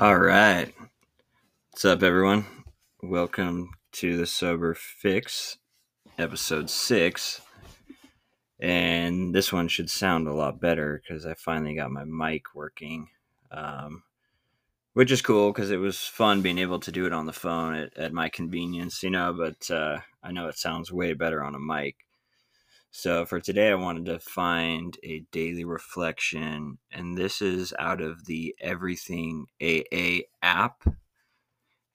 All right. What's up, everyone? Welcome to the Sober Fix, episode six. And this one should sound a lot better because I finally got my mic working, um, which is cool because it was fun being able to do it on the phone at, at my convenience, you know. But uh, I know it sounds way better on a mic. So for today, I wanted to find a daily reflection, and this is out of the Everything AA app.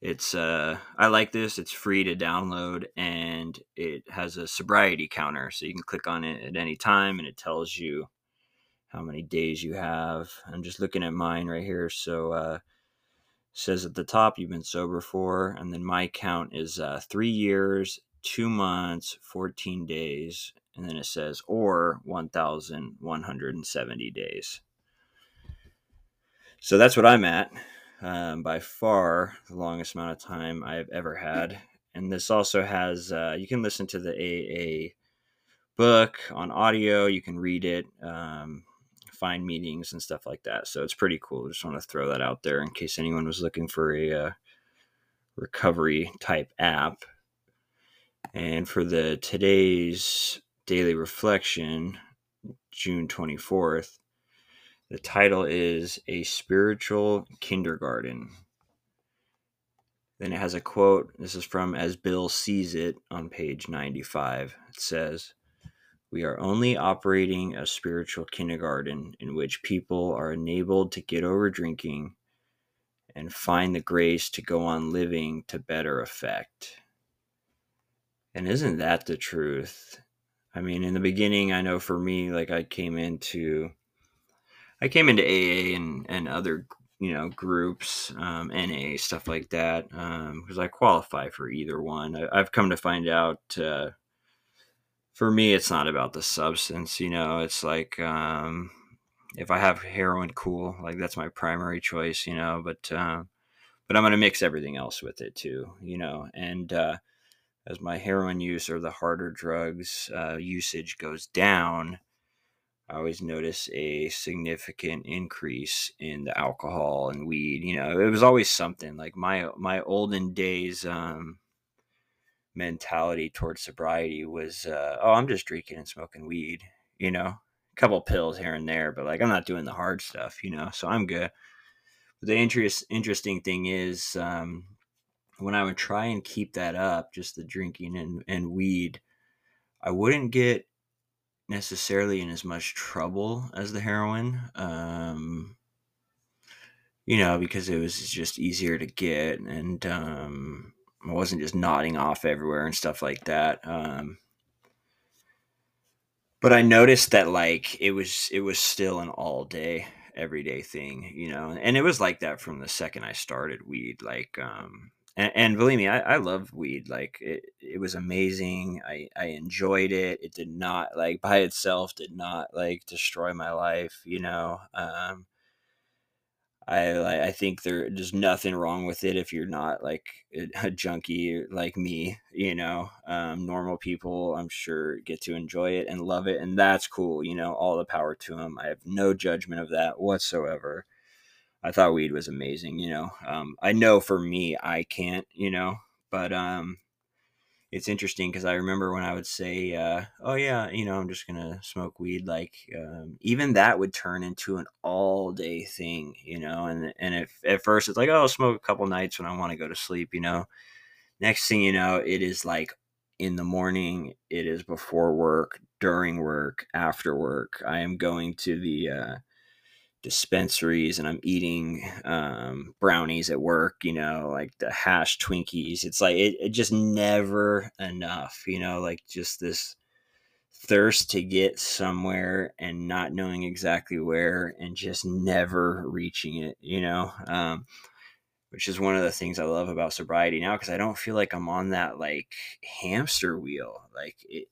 It's uh, I like this. It's free to download, and it has a sobriety counter, so you can click on it at any time, and it tells you how many days you have. I'm just looking at mine right here. So uh, says at the top you've been sober for, and then my count is uh, three years, two months, 14 days, and then it says or 1170 days. So that's what i'm at um, by far the longest amount of time i've ever had. And this also has uh, you can listen to the aa book on audio you can read it um, find meetings and stuff like that. So it's pretty cool. Just want to throw that out there in case anyone was looking for a uh, recovery type app. And for the today's daily reflection, June 24th. The title is A Spiritual Kindergarten. Then it has a quote. This is from As Bill Sees It on page 95. It says, We are only operating a spiritual kindergarten in which people are enabled to get over drinking and find the grace to go on living to better effect. And isn't that the truth? I mean, in the beginning, I know for me, like I came into, I came into AA and and other you know groups, um, NA stuff like that, because um, I qualify for either one. I, have come to find out. Uh, for me, it's not about the substance. You know, it's like um, if I have heroin, cool. Like that's my primary choice. You know, but uh, but I'm gonna mix everything else with it too. You know, and uh, as my heroin use or the harder drugs uh, usage goes down, I always notice a significant increase in the alcohol and weed. You know, it was always something like my my olden days um, mentality towards sobriety was, uh, oh, I'm just drinking and smoking weed. You know, a couple pills here and there, but like I'm not doing the hard stuff. You know, so I'm good. But the interest interesting thing is, um, when I would try and keep that up, just the drinking and, and weed, I wouldn't get necessarily in as much trouble as the heroin. Um, you know, because it was just easier to get and um, I wasn't just nodding off everywhere and stuff like that. Um, but I noticed that like it was it was still an all day everyday thing, you know, and it was like that from the second I started weed. Like um, and, and believe me, I, I love weed. Like it, it was amazing. I, I enjoyed it. It did not like by itself did not like destroy my life. You know, um, I I think there there's nothing wrong with it if you're not like a junkie like me. You know, um, normal people I'm sure get to enjoy it and love it, and that's cool. You know, all the power to them. I have no judgment of that whatsoever. I thought weed was amazing. You know, um, I know for me, I can't. You know, but um, it's interesting because I remember when I would say, uh, "Oh yeah, you know, I'm just gonna smoke weed." Like um, even that would turn into an all day thing. You know, and and if at first it's like, "Oh, I'll smoke a couple nights when I want to go to sleep." You know, next thing you know, it is like in the morning. It is before work, during work, after work. I am going to the uh, dispensaries and I'm eating um, brownies at work, you know, like the hash Twinkies. It's like it, it just never enough, you know, like just this thirst to get somewhere and not knowing exactly where and just never reaching it, you know. Um, which is one of the things I love about sobriety now because I don't feel like I'm on that like hamster wheel. Like it,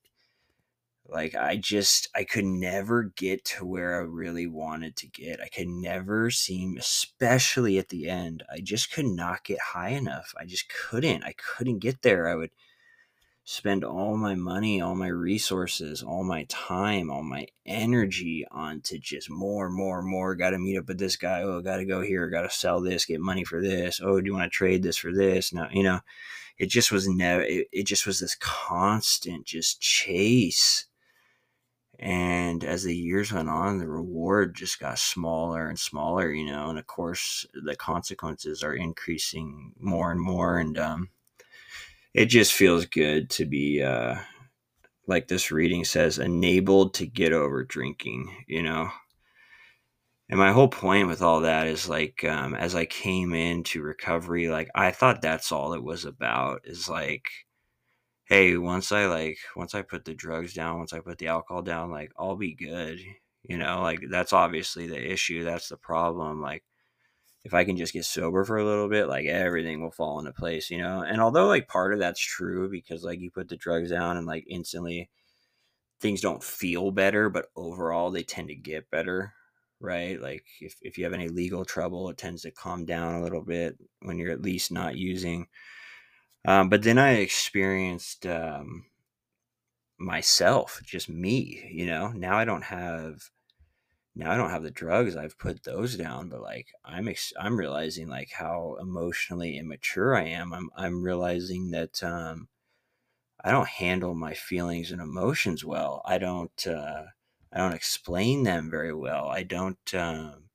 like I just I could never get to where I really wanted to get. I could never seem especially at the end. I just could not get high enough. I just couldn't. I couldn't get there. I would spend all my money, all my resources, all my time, all my energy onto just more, more, more. Got to meet up with this guy. Oh, got to go here. Got to sell this, get money for this. Oh, do you want to trade this for this? Now, you know, it just was never, it, it just was this constant just chase. And as the years went on, the reward just got smaller and smaller, you know, and of course, the consequences are increasing more and more. And, um, it just feels good to be uh like this reading says enabled to get over drinking you know and my whole point with all that is like um, as i came into recovery like i thought that's all it was about is like hey once i like once i put the drugs down once i put the alcohol down like i'll be good you know like that's obviously the issue that's the problem like if I can just get sober for a little bit, like everything will fall into place, you know? And although like part of that's true because like you put the drugs down and like instantly things don't feel better, but overall they tend to get better, right? Like if, if you have any legal trouble, it tends to calm down a little bit when you're at least not using. Um, but then I experienced um, myself, just me, you know? Now I don't have now I don't have the drugs. I've put those down, but like I'm ex- I'm realizing like how emotionally immature I am. I'm I'm realizing that um, I don't handle my feelings and emotions well. I don't uh, I don't explain them very well. I don't um,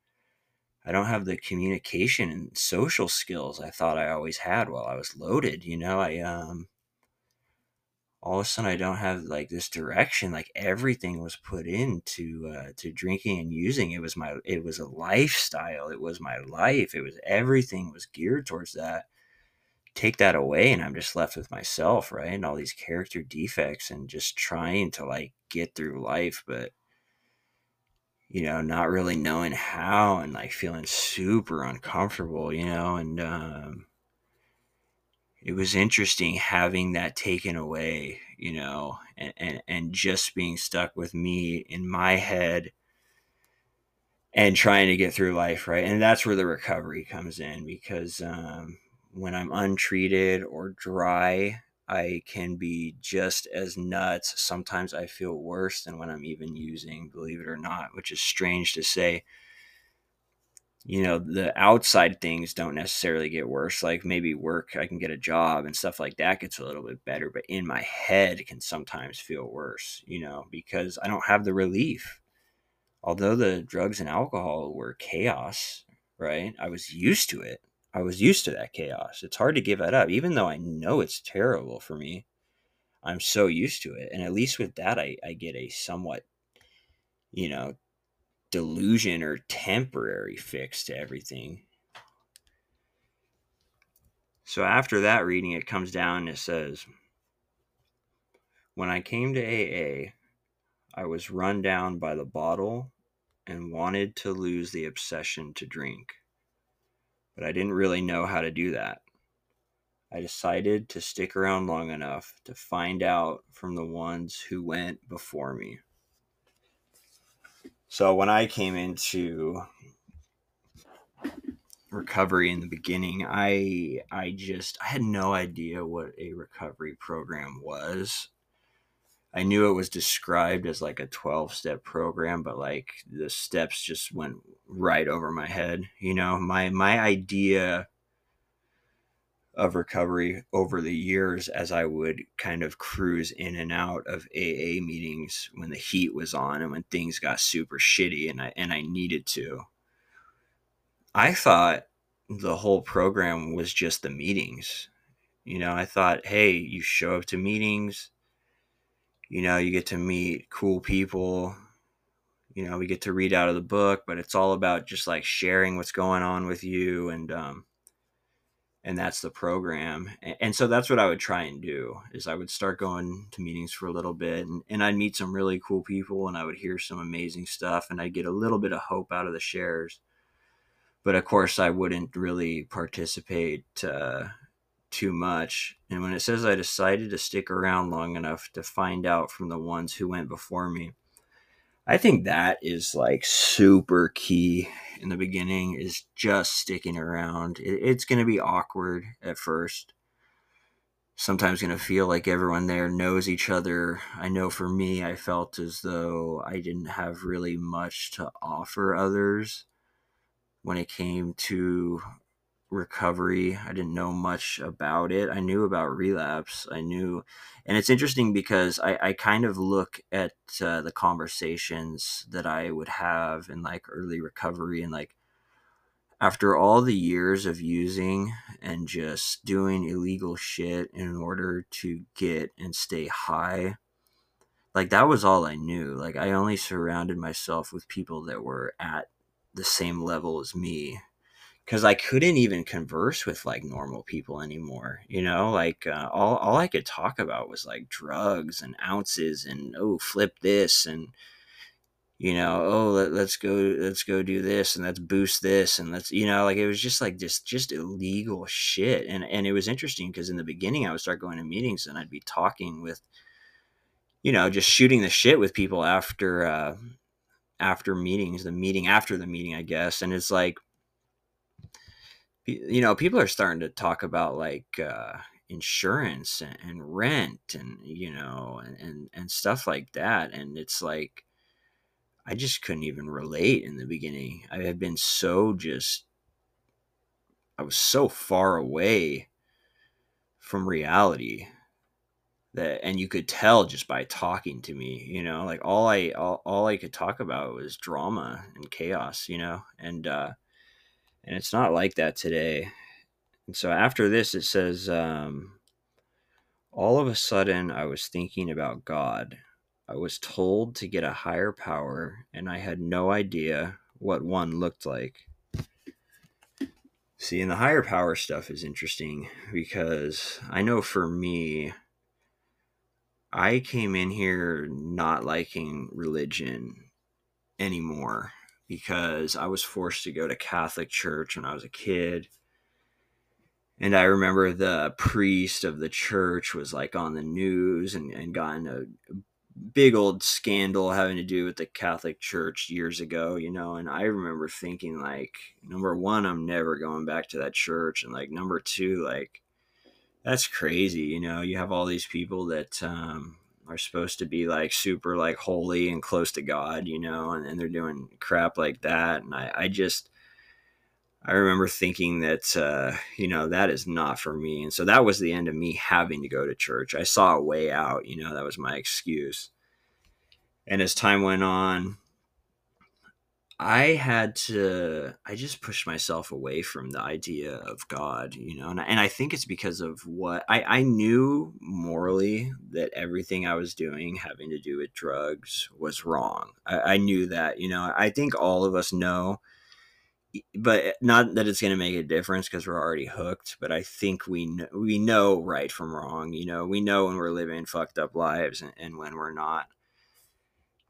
I don't have the communication and social skills I thought I always had while I was loaded. You know, I um all of a sudden I don't have like this direction. Like everything was put into uh, to drinking and using. It was my it was a lifestyle. It was my life. It was everything was geared towards that. Take that away, and I'm just left with myself, right? And all these character defects, and just trying to like get through life, but you know, not really knowing how, and like feeling super uncomfortable, you know, and um, it was interesting having that taken away, you know, and, and, and just being stuck with me in my head and trying to get through life, right? And that's where the recovery comes in because um, when I'm untreated or dry, I can be just as nuts. Sometimes I feel worse than when I'm even using, believe it or not, which is strange to say. You know the outside things don't necessarily get worse like maybe work i can get a job and stuff like that gets a little bit better but in my head can sometimes feel worse you know because i don't have the relief. Although the drugs and alcohol were chaos right? I was used to it i was used to that chaos it's hard to give that up even though i know it's terrible for me i'm so used to it and at least with that i, I get a somewhat you know delusion or temporary fix to everything. So after that reading, it comes down and it says, When I came to AA, I was run down by the bottle and wanted to lose the obsession to drink. But I didn't really know how to do that. I decided to stick around long enough to find out from the ones who went before me. So when I came into recovery in the beginning, I I just I had no idea what a recovery program was. I knew it was described as like a 12 step program, but like the steps just went right over my head. You know, my my idea of recovery over the years as I would kind of cruise in and out of AA meetings when the heat was on and when things got super shitty and I and I needed to. I thought the whole program was just the meetings. You know, I thought, hey, you show up to meetings, you know, you get to meet cool people, you know, we get to read out of the book, but it's all about just like sharing what's going on with you and um and that's the program. And so that's what i would try and do is i would start going to meetings for a little bit and, and i'd meet some really cool people and i would hear some amazing stuff and i'd get a little bit of hope out of the shares. But of course i wouldn't really participate uh, too much. And when it says i decided to stick around long enough to find out from the ones who went before me I think that is like super key in the beginning is just sticking around. It, it's going to be awkward at first. sometimes going to feel like everyone there knows each other. I know for me, I felt as though I didn't have really much to offer others when it came to recovery. I didn't know much about it. I knew about relapse. I knew, and it's interesting because I, I kind of look at uh, the conversations that I would have in like early recovery and like after all the years of using and just doing illegal shit in order to get and stay high, like that was all I knew. Like I only surrounded myself with people that were at the same level as me because I couldn't even converse with like normal people anymore. You know, like uh, all all I could talk about was like drugs and ounces and oh flip this and you know oh let, us go let's go do this and let's boost this and let's you know like it was just like just just illegal shit and and it was interesting because in the beginning I would start going to meetings and I'd be talking with you know just shooting the shit with people after uh after meetings the meeting after the meeting I guess and it's like you know people are starting to talk about like uh insurance and, and rent and you know and, and and stuff like that and it's like I just couldn't even relate in the beginning. I had been so just, I was so far away from reality that, and you could tell just by talking to me, you know, like all I, all, all I could talk about was drama and chaos, you know, and, uh, and it's not like that today. And so after this, it says, um, all of a sudden I was thinking about God I was told to get a higher power, and I had no idea what one looked like. See, and the higher power stuff is interesting because I know for me, I came in here not liking religion anymore because I was forced to go to Catholic church when I was a kid. And I remember the priest of the church was like on the news and, and got in a big old scandal having to do with the Catholic Church years ago, you know, and I remember thinking like number 1 I'm never going back to that church. And like number 2 like that's crazy, you know, you have all these people that um are supposed to be like super like holy and close to God, you know, and, and they're doing crap like that and I I just I remember thinking that, uh, you know, that is not for me. And so that was the end of me having to go to church. I saw a way out, you know, that was my excuse. And as time went on, I had to, I just pushed myself away from the idea of God, you know, and I, and I think it's because of what I, I knew morally that everything I was doing having to do with drugs was wrong. I, I knew that, you know, I think all of us know but not that it's going to make a difference because we're already hooked. But I think we know, we know right from wrong. You know, we know when we're living fucked up lives and, and when we're not.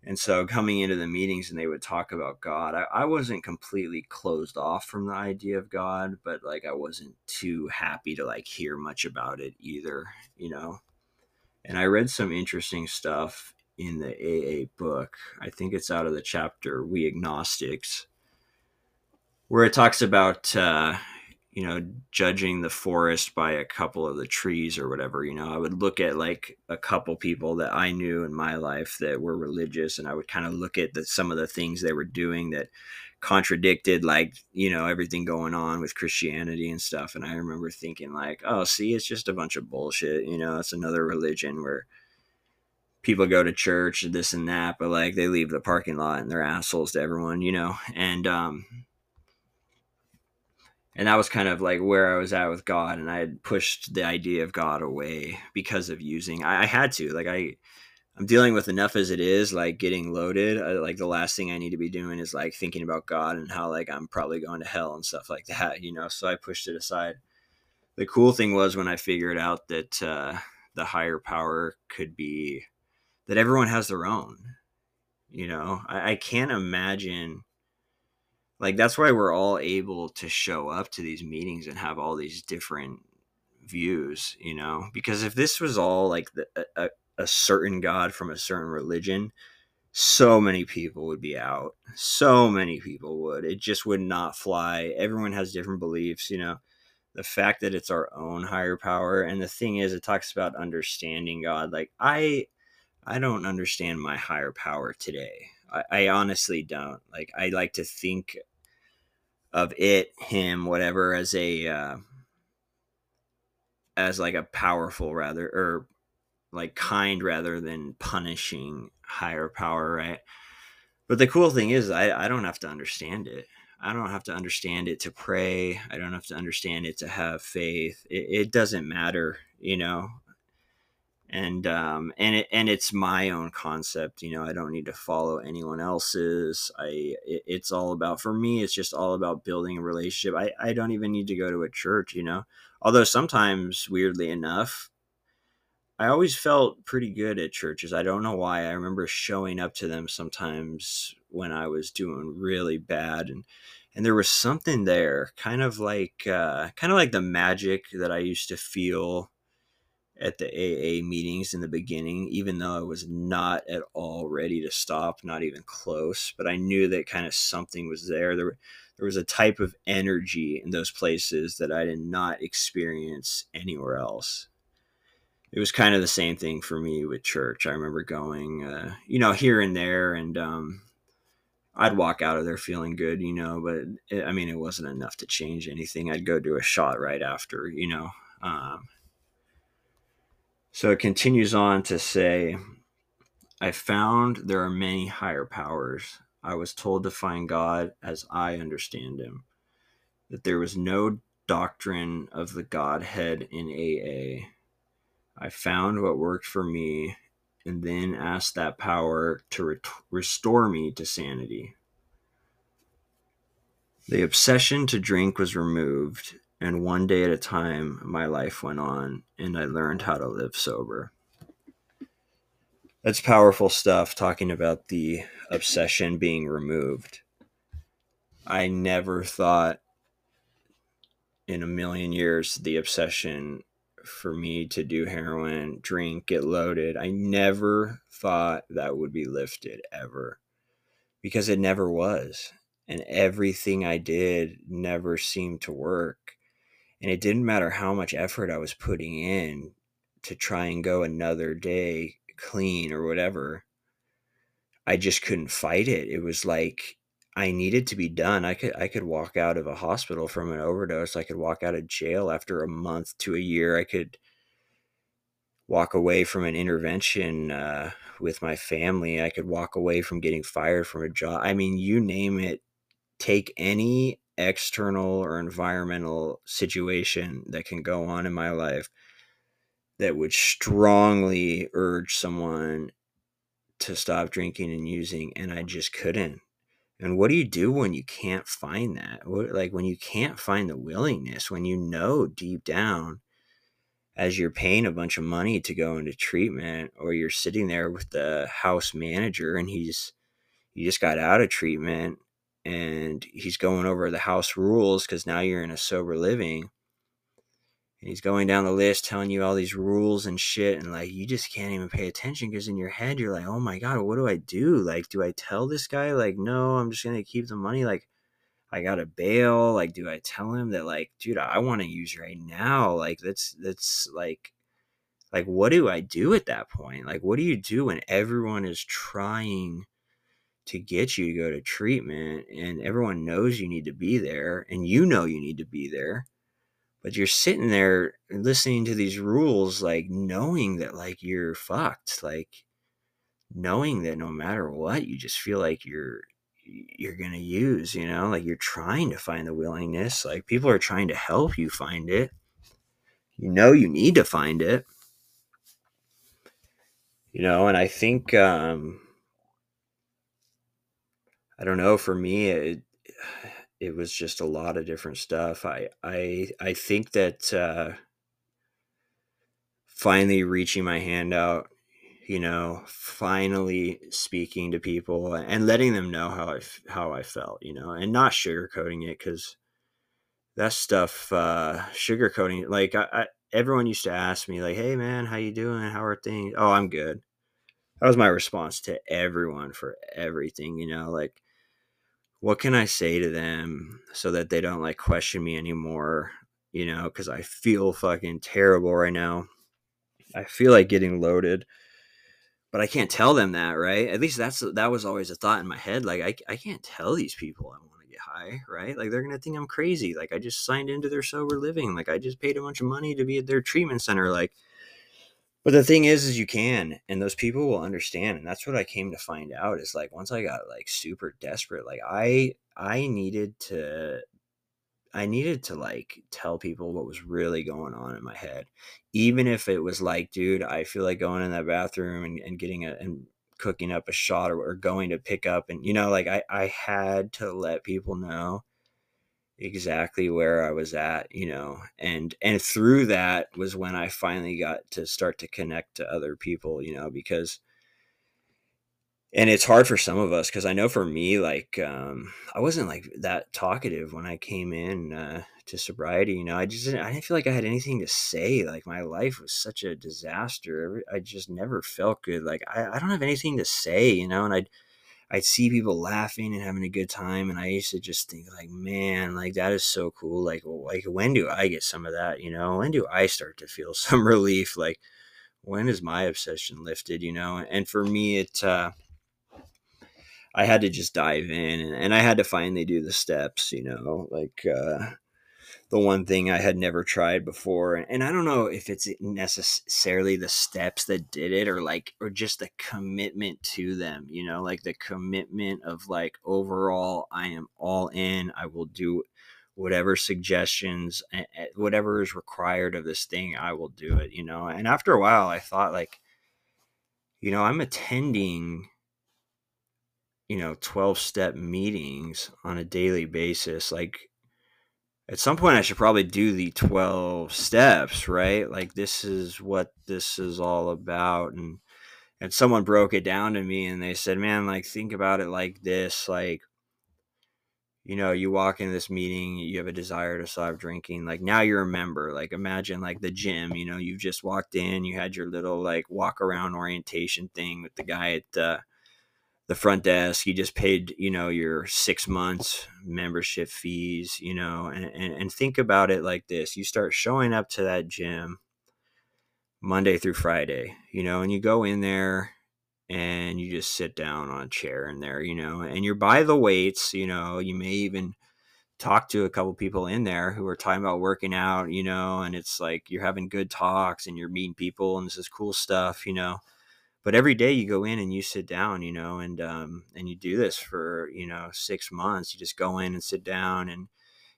And so coming into the meetings and they would talk about God, I, I wasn't completely closed off from the idea of God, but like I wasn't too happy to like hear much about it either, you know. And I read some interesting stuff in the AA book. I think it's out of the chapter We Agnostics where it talks about uh, you know judging the forest by a couple of the trees or whatever you know i would look at like a couple people that i knew in my life that were religious and i would kind of look at the, some of the things they were doing that contradicted like you know everything going on with christianity and stuff and i remember thinking like oh see it's just a bunch of bullshit you know it's another religion where people go to church this and that but like they leave the parking lot and they're assholes to everyone you know and um and that was kind of like where I was at with God, and I had pushed the idea of God away because of using. I, I had to like I, I'm dealing with enough as it is, like getting loaded. I, like the last thing I need to be doing is like thinking about God and how like I'm probably going to hell and stuff like that, you know. So I pushed it aside. The cool thing was when I figured out that uh, the higher power could be that everyone has their own. You know, I, I can't imagine like that's why we're all able to show up to these meetings and have all these different views you know? Because if this was all like the, a, a certain god from a certain religion so many people would be out. So many people would. It just would not fly. Everyone has different beliefs you know? The fact that it's our own higher power and the thing is it talks about understanding god. Like i i don't understand my higher power today i, I honestly don't like i like to think of it him whatever as a uh, as like a powerful rather or like kind rather than punishing higher power right but the cool thing is i i don't have to understand it I don't have to understand it to pray. I don't have to understand it to have faith. It, it doesn't matter, you know. And um, and it and it's my own concept, you know. I don't need to follow anyone else's. I it, it's all about for me. It's just all about building a relationship. I I don't even need to go to a church, you know. Although sometimes, weirdly enough, I always felt pretty good at churches. I don't know why. I remember showing up to them sometimes when I was doing really bad and and there was something there, kind of like uh, kind of like the magic that I used to feel at the AA meetings in the beginning, even though I was not at all ready to stop, not even close. But I knew that kind of something was there. There, there was a type of energy in those places that I did not experience anywhere else it was kind of the same thing for me with church. I remember going, uh, you know, here and there, and um, I'd walk out of there feeling good, you know. But it, I mean, it wasn't enough to change anything. I'd go do a shot right after, you know. Um, so it continues on to say, I found there are many higher powers. I was told to find God as I understand Him, that there was no doctrine of the Godhead in AA I found what worked for me and then asked that power to re- restore me to sanity. The obsession to drink was removed, and one day at a time, my life went on, and I learned how to live sober. That's powerful stuff talking about the obsession being removed. I never thought in a million years the obsession for me to do heroin, drink, get loaded. I never thought that would be lifted ever because it never was. And everything I did never seemed to work. And it didn't matter how much effort I was putting in to try and go another day clean or whatever. I just couldn't fight it. It was like I needed to be done. I could I could walk out of a hospital from an overdose. I could walk out of jail after a month to a year. I could walk away from an intervention uh, with my family. I could walk away from getting fired from a job. I mean, you name it. Take any external or environmental situation that can go on in my life that would strongly urge someone to stop drinking and using, and I just couldn't. And what do you do when you can't find that? What, like when you can't find the willingness, when you know deep down as you're paying a bunch of money to go into treatment or you're sitting there with the house manager and he's you just got out of treatment and he's going over the house rules cuz now you're in a sober living. And he's going down the list telling you all these rules and shit and like you just can't even pay attention because in your head you're like oh my god what do i do? Like do i tell this guy like no i'm just gonna keep the money? Like i gotta bail? Like do i tell him that like dude i want to use right now? Like that's that's like like what do i do at that point? Like what do you do when everyone is trying to get you to go to treatment and everyone knows you need to be there and you know you need to be there but you're sitting there listening to these rules like knowing that like you're fucked like knowing that no matter what you just feel like you're you're gonna use you know like you're trying to find the willingness like people are trying to help you find it. You know you need to find it. You know and i think um i don't know for me it it was just a lot of different stuff. I I I think that uh, finally reaching my hand out, you know, finally speaking to people and letting them know how I how I felt, you know, and not sugarcoating it because that stuff uh, sugarcoating like I, I everyone used to ask me like, "Hey man, how you doing? How are things?" Oh, I'm good. That was my response to everyone for everything, you know, like what can I say to them so that they don't like question me anymore? you know, because I feel fucking terrible right now. I feel like getting loaded, but I can't tell them that, right? At least that's that was always a thought in my head. Like I, I can't tell these people I want to get high, right? Like they're gonna think I'm crazy. Like I just signed into their sober living. Like I just paid a bunch of money to be at their treatment center. Like, but the thing is, is you can, and those people will understand. And that's what I came to find out is like once I got like super desperate, like I, I needed to I needed to like tell people what was really going on in my head. Even if it was like, dude, I feel like going in that bathroom and, and getting a and cooking up a shot or, or going to pick up and you know, like I, I had to let people know exactly where I was at, you know, and and through that was when I finally got to start to connect to other people, you know, because and it's hard for some of us because I know for me, like um, I wasn't like that talkative when I came in uh, to sobriety. You know, I just didn't, I didn't feel like I had anything to say. Like my life was such a disaster. I just never felt good. Like I, I don't have anything to say. You know, and I'd I'd see people laughing and having a good time, and I used to just think like, man, like that is so cool. Like, like when do I get some of that? You know, when do I start to feel some relief? Like, when is my obsession lifted? You know, and for me, it. Uh, I had to just dive in and, and I had to finally do the steps, you know, like uh, the one thing I had never tried before. And I don't know if it's necessarily the steps that did it or like, or just the commitment to them, you know, like the commitment of like overall, I am all in. I will do whatever suggestions, whatever is required of this thing, I will do it, you know. And after a while, I thought like, you know, I'm attending you know 12 step meetings on a daily basis like at some point i should probably do the 12 steps right? Like this is what this is all about and and someone broke it down to me and they said man like think about it like this like you know you walk into this meeting you have a desire to stop drinking like now you're a member like imagine like the gym you know you've just walked in you had your little like walk around orientation thing with the guy at uh, the front desk you just paid you know your six months membership fees you know and, and, and think about it like this. You start showing up to that gym monday through friday you know and you go in there and you just sit down on a chair in there you know and you're by the weights you know. You may even talk to a couple people in there who are talking about working out you know and it's like you're having good talks and you're meeting people and this is cool stuff you know but every day you go in and you sit down you know and um, and you do this for you know six months you just go in and sit down and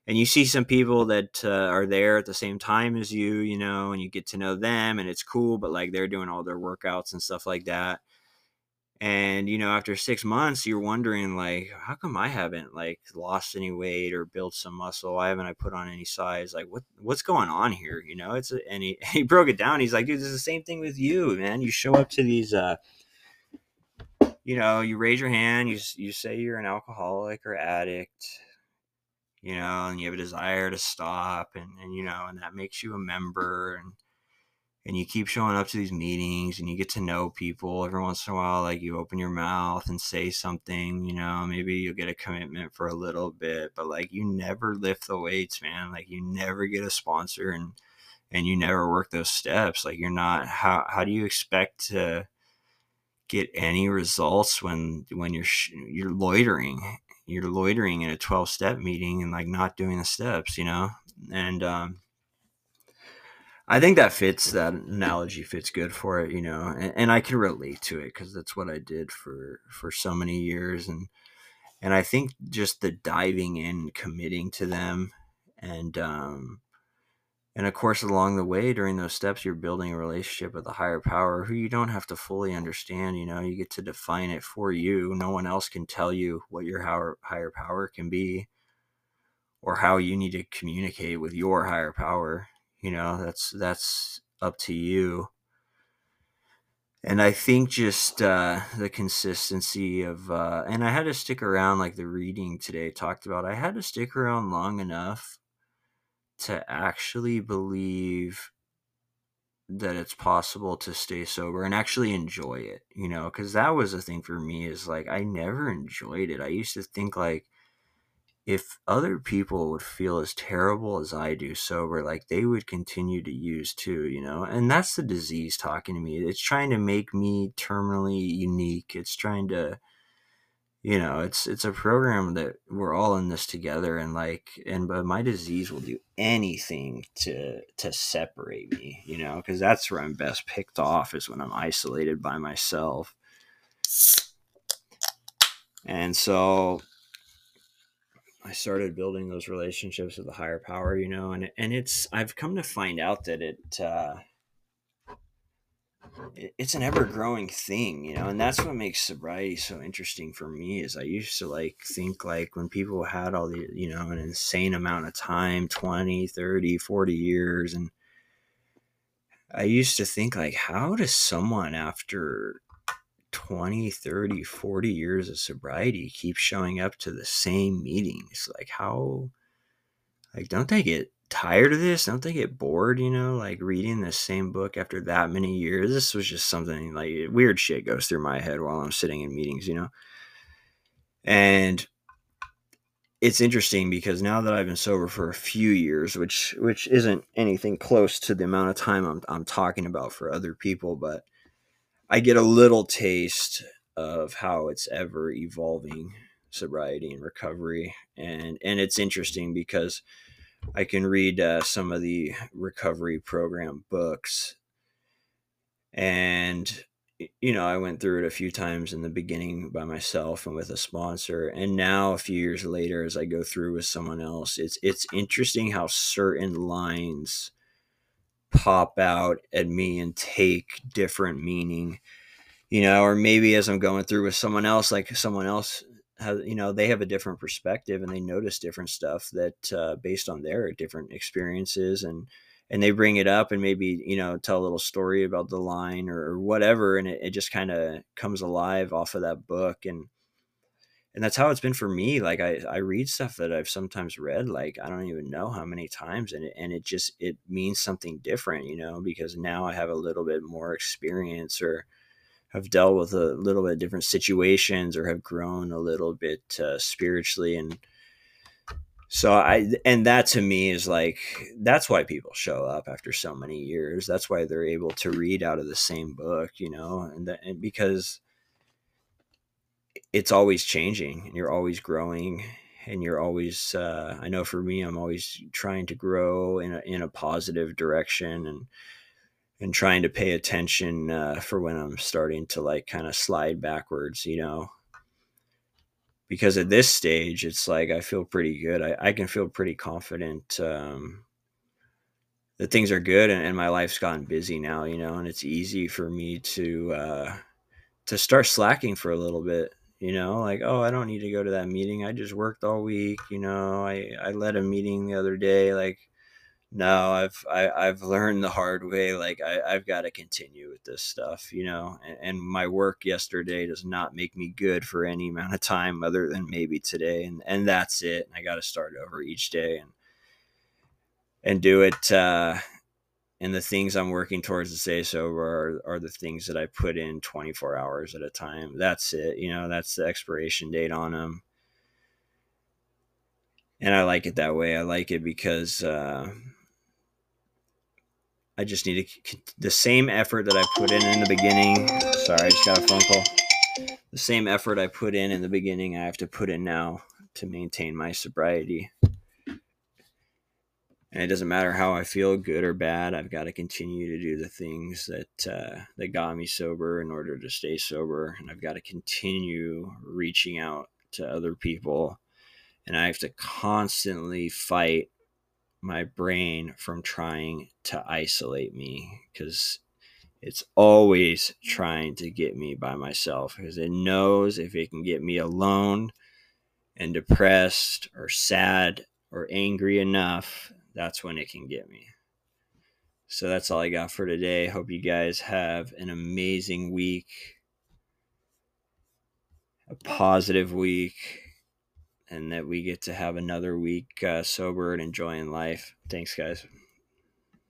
and you see some people that uh, are there at the same time as you you know and you get to know them and it's cool but like they're doing all their workouts and stuff like that and you know after six months you're wondering like how come i haven't like lost any weight or built some muscle? Why haven't i put on any size? Like what what's going on here? You know it's a, and he, he broke it down. He's like dude this is the same thing with you man. You show up to these uh you know you raise your hand you, you say you're an alcoholic or addict you know and you have a desire to stop and, and you know and that makes you a member and and you keep showing up to these meetings and you get to know people every once in a while like you open your mouth and say something you know maybe you'll get a commitment for a little bit but like you never lift the weights man. Like you never get a sponsor and and you never work those steps. Like you're not how how do you expect to get any results when when you're you're loitering you're loitering in a 12 step meeting and like not doing the steps you know? And um I think that fits that analogy fits good for it, you know, and, and I can relate to it because that's what I did for for so many years, and and I think just the diving in, committing to them, and um, and of course along the way during those steps, you're building a relationship with a higher power who you don't have to fully understand. You know, you get to define it for you. No one else can tell you what your higher higher power can be, or how you need to communicate with your higher power you know that's that's up to you. And i think just uh, the consistency of uh, and i had to stick around like the reading today talked about i had to stick around long enough to actually believe that it's possible to stay sober and actually enjoy it you know because that was the thing for me is like i never enjoyed it. I used to think like if other people would feel as terrible as I do sober, like they would continue to use too, you know? And that's the disease talking to me. It's trying to make me terminally unique. It's trying to you know, it's it's a program that we're all in this together and like and but my disease will do anything to to separate me, you know, cuz that's where I'm best picked off is when I'm isolated by myself. And so I started building those relationships with the higher power, you know, and and it's I've come to find out that it uh, it's an ever growing thing, you know, and that's what makes sobriety so interesting for me. Is I used to like think like when people had all the you know an insane amount of time 20 30 40 years and i used to think like how does someone after 20 30 40 years of sobriety keep showing up to the same meetings like how like don't they get tired of this? Don't they get bored you know like reading the same book after that many years? This was just something like weird shit goes through my head while i'm sitting in meetings you know? And it's interesting because now that I've been sober for a few years, which which isn't anything close to the amount of time I'm I'm talking about for other people, but I get a little taste of how it's ever evolving sobriety and recovery, and and it's interesting because I can read uh, some of the recovery program books, and you know I went through it a few times in the beginning by myself and with a sponsor, and now a few years later, as I go through with someone else, it's it's interesting how certain lines pop out at me and take different meaning you know or maybe as i'm going through with someone else like someone else has you know they have a different perspective and they notice different stuff that uh, based on their different experiences and and they bring it up and maybe you know tell a little story about the line or, or whatever and it, it just kind of comes alive off of that book. And and that's how it's been for me like i i read stuff that i've sometimes read like i don't even know how many times and it, and it just it means something different you know because now i have a little bit more experience or have dealt with a little bit different situations or have grown a little bit uh, spiritually and so i and that to me is like that's why people show up after so many years. That's why they're able to read out of the same book you know and, that, and because it's always changing and you're always growing and you're always uh, i know for me i'm always trying to grow in a, in a positive direction and and trying to pay attention uh, for when i'm starting to like kind of slide backwards you know? Because at this stage it's like i feel pretty good. I, I can feel pretty confident um, that things are good and, and, my life's gotten busy now you know? And it's easy for me to uh, to start slacking for a little bit you know like oh i don't need to go to that meeting. I just worked all week you know i i led a meeting the other day. Like no i've I, have i have learned the hard way like I, i've got to continue with this stuff you know and, and, my work yesterday does not make me good for any amount of time other than maybe today and and that's it i got to start over each day and and do it uh and the things I'm working towards to stay sober are, are the things that I put in 24 hours at a time. That's it. You know, that's the expiration date on them. And I like it that way. I like it because uh, I just need to, the same effort that I put in in the beginning. Sorry, I just got a phone call. The same effort I put in in the beginning, I have to put in now to maintain my sobriety and it doesn't matter how I feel, good or bad. I've got to continue to do the things that uh, that got me sober in order to stay sober, and I've got to continue reaching out to other people, and I have to constantly fight my brain from trying to isolate me because it's always trying to get me by myself because it knows if it can get me alone and depressed or sad or angry enough that's when it can get me. So that's all I got for today. Hope you guys have an amazing week, a positive week, and that we get to have another week uh, sober and enjoying life. Thanks, guys.